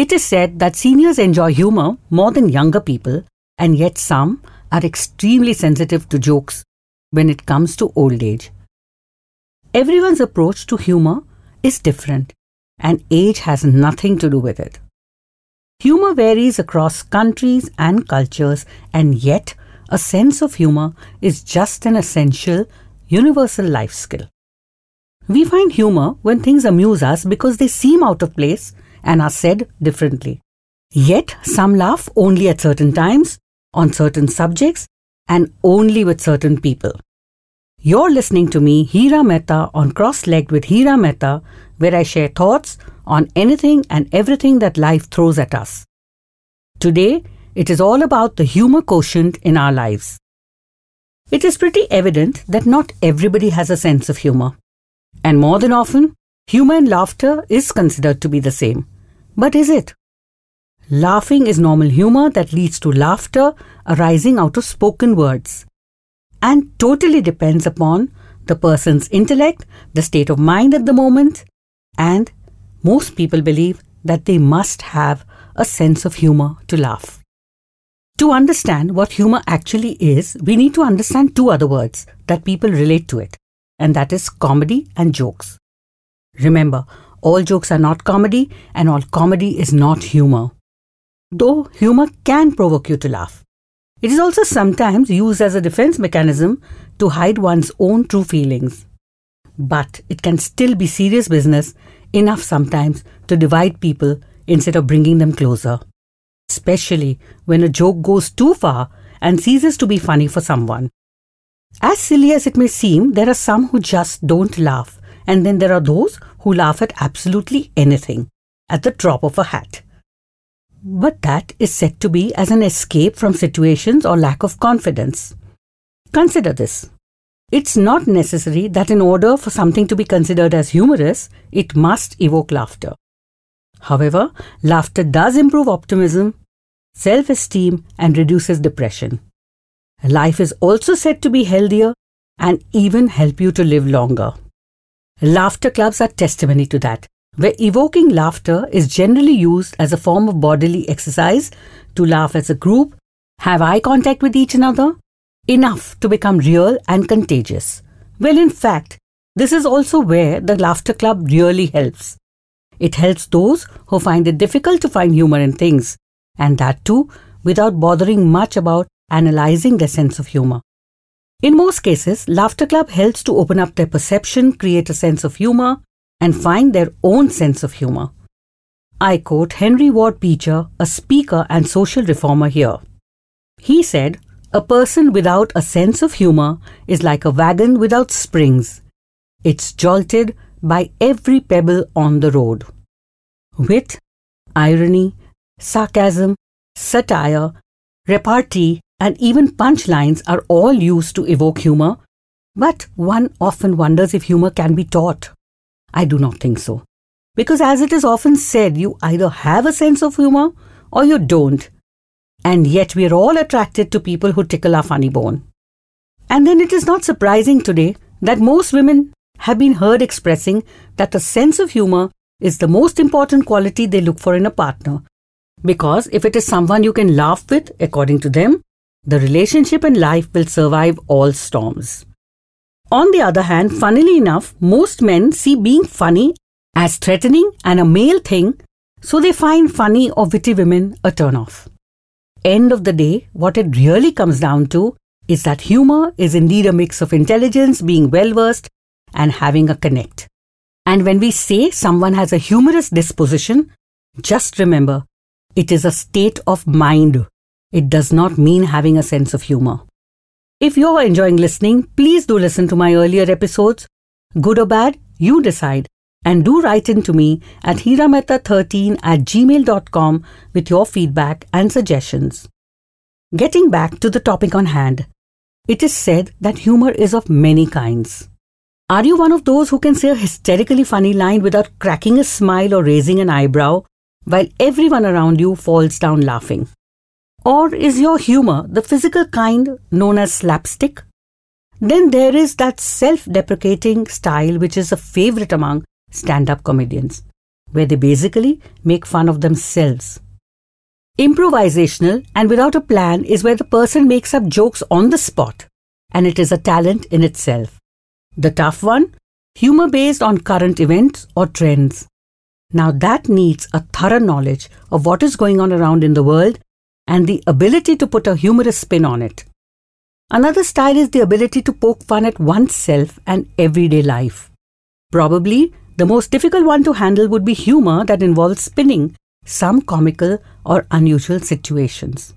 It is said that seniors enjoy humor more than younger people, and yet some are extremely sensitive to jokes when it comes to old age. Everyone's approach to humor is different, and age has nothing to do with it. Humor varies across countries and cultures, and yet a sense of humor is just an essential, universal life skill. We find humor when things amuse us because they seem out of place and are said differently. Yet, some laugh only at certain times, on certain subjects, and only with certain people. You're listening to me, Hira Mehta, on Cross Legged with Hira Mehta, where I share thoughts on anything and everything that life throws at us. Today, it is all about the humor quotient in our lives. It is pretty evident that not everybody has a sense of humor. And more than often, humor and laughter is considered to be the same. But is it? Laughing is normal humor that leads to laughter arising out of spoken words and totally depends upon the person's intellect, the state of mind at the moment, and most people believe that they must have a sense of humor to laugh. To understand what humor actually is, we need to understand two other words that people relate to it, and that is comedy and jokes. Remember, all jokes are not comedy, and all comedy is not humor. Though humor can provoke you to laugh. It is also sometimes used as a defense mechanism to hide one's own true feelings. But it can still be serious business enough sometimes to divide people instead of bringing them closer. Especially when a joke goes too far and ceases to be funny for someone. As silly as it may seem, there are some who just don't laugh, and then there are those who laugh at absolutely anything, at the drop of a hat. But that is said to be as an escape from situations or lack of confidence. Consider this. It's not necessary that in order for something to be considered as humorous, it must evoke laughter. However, laughter does improve optimism, self esteem, and reduces depression. Life is also said to be healthier and even help you to live longer. Laughter clubs are testimony to that where evoking laughter is generally used as a form of bodily exercise to laugh as a group, have eye contact with each another, enough to become real and contagious. Well, in fact, this is also where the laughter club really helps. It helps those who find it difficult to find humor in things, and that too without bothering much about analyzing their sense of humor. In most cases, Laughter Club helps to open up their perception, create a sense of humor, and find their own sense of humor. I quote Henry Ward Beecher, a speaker and social reformer here. He said, A person without a sense of humor is like a wagon without springs. It's jolted by every pebble on the road. Wit, irony, sarcasm, satire, repartee, and even punchlines are all used to evoke humor, but one often wonders if humor can be taught. I do not think so. Because, as it is often said, you either have a sense of humor or you don't. And yet, we are all attracted to people who tickle our funny bone. And then it is not surprising today that most women have been heard expressing that a sense of humor is the most important quality they look for in a partner. Because if it is someone you can laugh with, according to them, the relationship and life will survive all storms. On the other hand, funnily enough, most men see being funny as threatening and a male thing, so they find funny or witty women a turn-off. End of the day, what it really comes down to is that humor is indeed a mix of intelligence, being well versed, and having a connect. And when we say someone has a humorous disposition, just remember it is a state of mind. It does not mean having a sense of humor. If you're enjoying listening, please do listen to my earlier episodes. Good or bad, you decide. And do write in to me at hirameta13 at gmail.com with your feedback and suggestions. Getting back to the topic on hand, it is said that humor is of many kinds. Are you one of those who can say a hysterically funny line without cracking a smile or raising an eyebrow while everyone around you falls down laughing? Or is your humor the physical kind known as slapstick? Then there is that self deprecating style which is a favorite among stand up comedians. where they basically make fun of themselves. Improvisational and without a plan is where the person makes up jokes on the spot, and it is a talent in itself. The tough one, humor based on current events or trends. Now that needs a thorough knowledge of what is going on around in the world and the ability to put a humorous spin on it. Another style is the ability to poke fun at oneself and everyday life. Probably the most difficult one to handle would be humor that involves spinning some comical or unusual situations.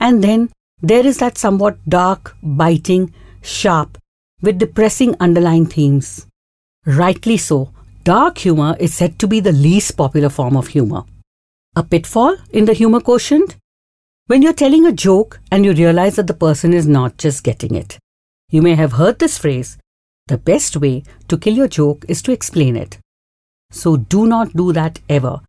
And then there is that somewhat dark, biting, sharp, with depressing underlying themes. Rightly so, dark humor is said to be the least popular form of humor. A pitfall in the humor quotient? When you're telling a joke and you realize that the person is not just getting it. You may have heard this phrase the best way to kill your joke is to explain it. So do not do that ever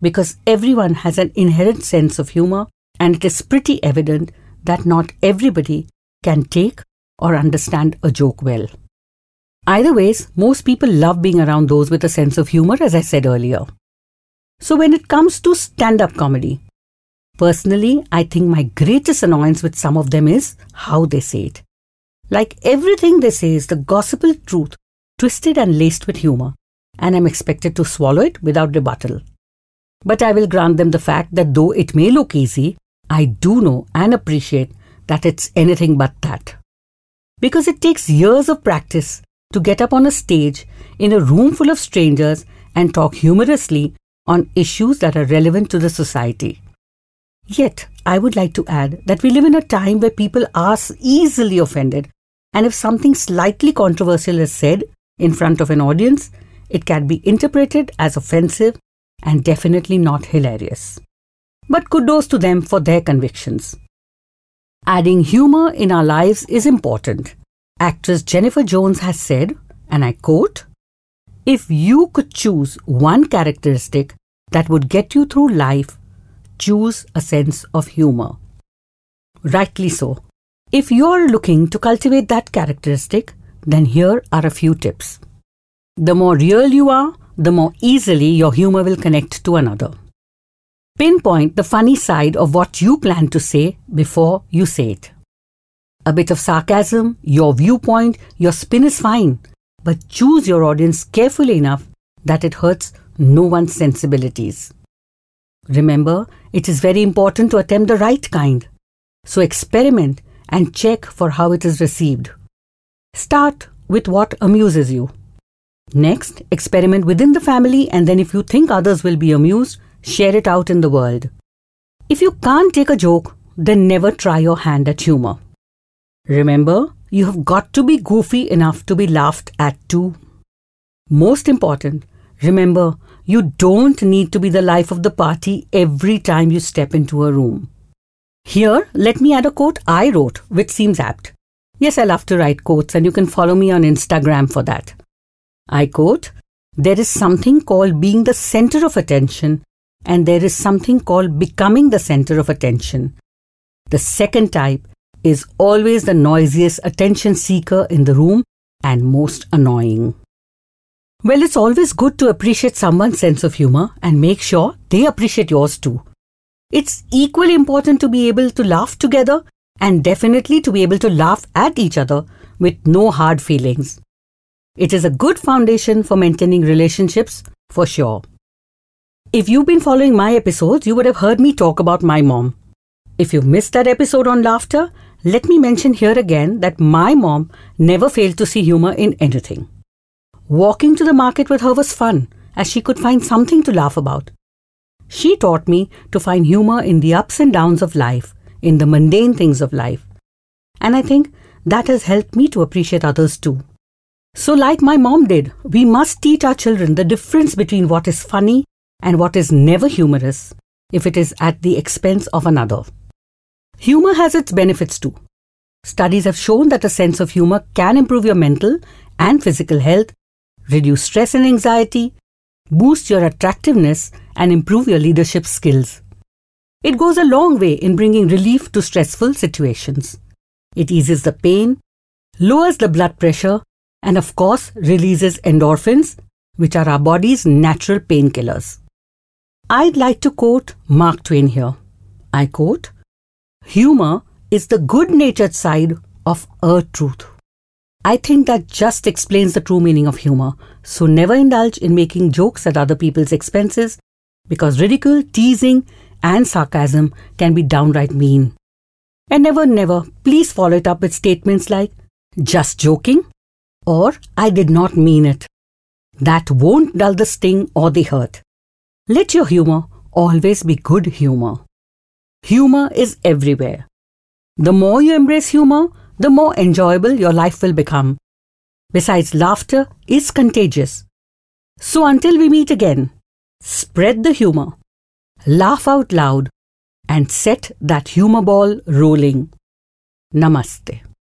because everyone has an inherent sense of humor, and it is pretty evident that not everybody can take or understand a joke well. Either ways, most people love being around those with a sense of humor, as I said earlier. So, when it comes to stand up comedy, personally, I think my greatest annoyance with some of them is how they say it. Like everything they say is the gospel truth, twisted and laced with humor, and I'm expected to swallow it without rebuttal. But I will grant them the fact that though it may look easy, I do know and appreciate that it's anything but that. Because it takes years of practice to get up on a stage in a room full of strangers and talk humorously on issues that are relevant to the society. Yet, I would like to add that we live in a time where people are easily offended, and if something slightly controversial is said in front of an audience, it can be interpreted as offensive and definitely not hilarious. But kudos to them for their convictions. Adding humor in our lives is important. Actress Jennifer Jones has said, and I quote, If you could choose one characteristic that would get you through life, choose a sense of humor. Rightly so. If you're looking to cultivate that characteristic, then here are a few tips. The more real you are, the more easily your humor will connect to another. Pinpoint the funny side of what you plan to say before you say it. A bit of sarcasm, your viewpoint, your spin is fine, but choose your audience carefully enough that it hurts no one's sensibilities. Remember, it is very important to attempt the right kind. So experiment and check for how it is received. Start with what amuses you. Next, experiment within the family, and then if you think others will be amused, share it out in the world. If you can't take a joke, then never try your hand at humor. Remember, you have got to be goofy enough to be laughed at too. Most important, remember, you don't need to be the life of the party every time you step into a room. Here, let me add a quote I wrote, which seems apt. Yes, I love to write quotes, and you can follow me on Instagram for that. I quote, There is something called being the center of attention, and there is something called becoming the center of attention. The second type is always the noisiest attention seeker in the room and most annoying. Well, it's always good to appreciate someone's sense of humor and make sure they appreciate yours too. It's equally important to be able to laugh together and definitely to be able to laugh at each other with no hard feelings. It is a good foundation for maintaining relationships for sure. If you've been following my episodes, you would have heard me talk about my mom. If you missed that episode on laughter, let me mention here again that my mom never failed to see humor in anything. Walking to the market with her was fun, as she could find something to laugh about. She taught me to find humor in the ups and downs of life, in the mundane things of life. And I think that has helped me to appreciate others too. So, like my mom did, we must teach our children the difference between what is funny and what is never humorous if it is at the expense of another. Humor has its benefits too. Studies have shown that a sense of humor can improve your mental and physical health, reduce stress and anxiety, boost your attractiveness, and improve your leadership skills. It goes a long way in bringing relief to stressful situations. It eases the pain, lowers the blood pressure, and of course releases endorphins, which are our body's natural painkillers. I'd like to quote Mark Twain here. I quote, Humor is the good natured side of a truth. I think that just explains the true meaning of humor. So never indulge in making jokes at other people's expenses because ridicule, teasing, and sarcasm can be downright mean. And never, never, please follow it up with statements like, just joking, or I did not mean it. That won't dull the sting or the hurt. Let your humor always be good humor. Humor is everywhere. The more you embrace humor, the more enjoyable your life will become. Besides, laughter is contagious. So until we meet again, spread the humor, laugh out loud, and set that humor ball rolling. Namaste.